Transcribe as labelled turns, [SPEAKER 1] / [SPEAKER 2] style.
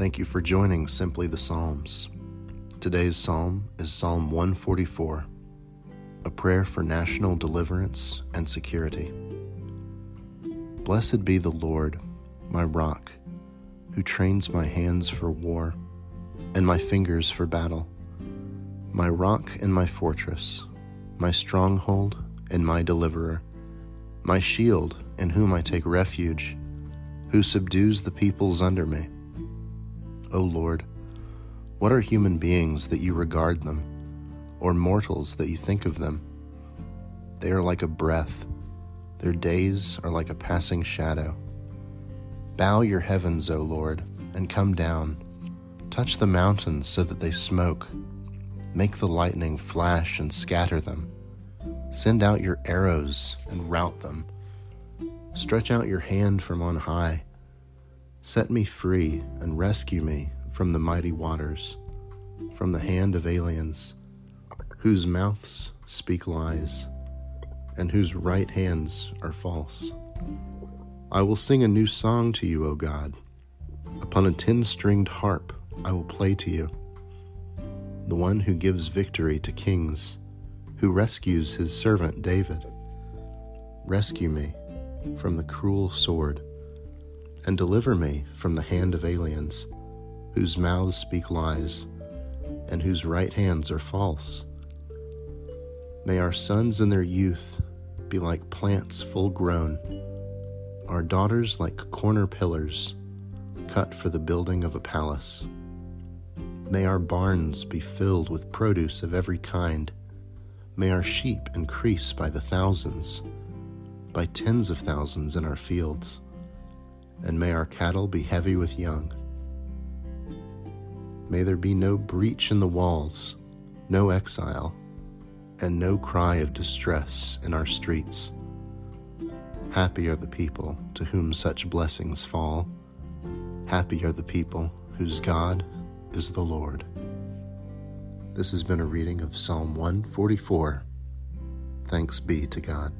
[SPEAKER 1] Thank you for joining Simply the Psalms. Today's psalm is Psalm 144, a prayer for national deliverance and security. Blessed be the Lord, my rock, who trains my hands for war and my fingers for battle, my rock and my fortress, my stronghold and my deliverer, my shield in whom I take refuge, who subdues the peoples under me. O Lord, what are human beings that you regard them, or mortals that you think of them? They are like a breath, their days are like a passing shadow. Bow your heavens, O Lord, and come down. Touch the mountains so that they smoke. Make the lightning flash and scatter them. Send out your arrows and rout them. Stretch out your hand from on high Set me free and rescue me from the mighty waters, from the hand of aliens, whose mouths speak lies, and whose right hands are false. I will sing a new song to you, O God. Upon a ten stringed harp I will play to you. The one who gives victory to kings, who rescues his servant David. Rescue me from the cruel sword and deliver me from the hand of aliens, whose mouths speak lies, and whose right hands are false. May our sons in their youth be like plants full grown, our daughters like corner pillars cut for the building of a palace. May our barns be filled with produce of every kind. May our sheep increase by the thousands, by tens of thousands in our fields and may our cattle be heavy with young. May there be no breach in the walls, no exile, and no cry of distress in our streets. Happy are the people to whom such blessings fall. Happy are the people whose God is the Lord. This has been a reading of Psalm 144. Thanks be to God.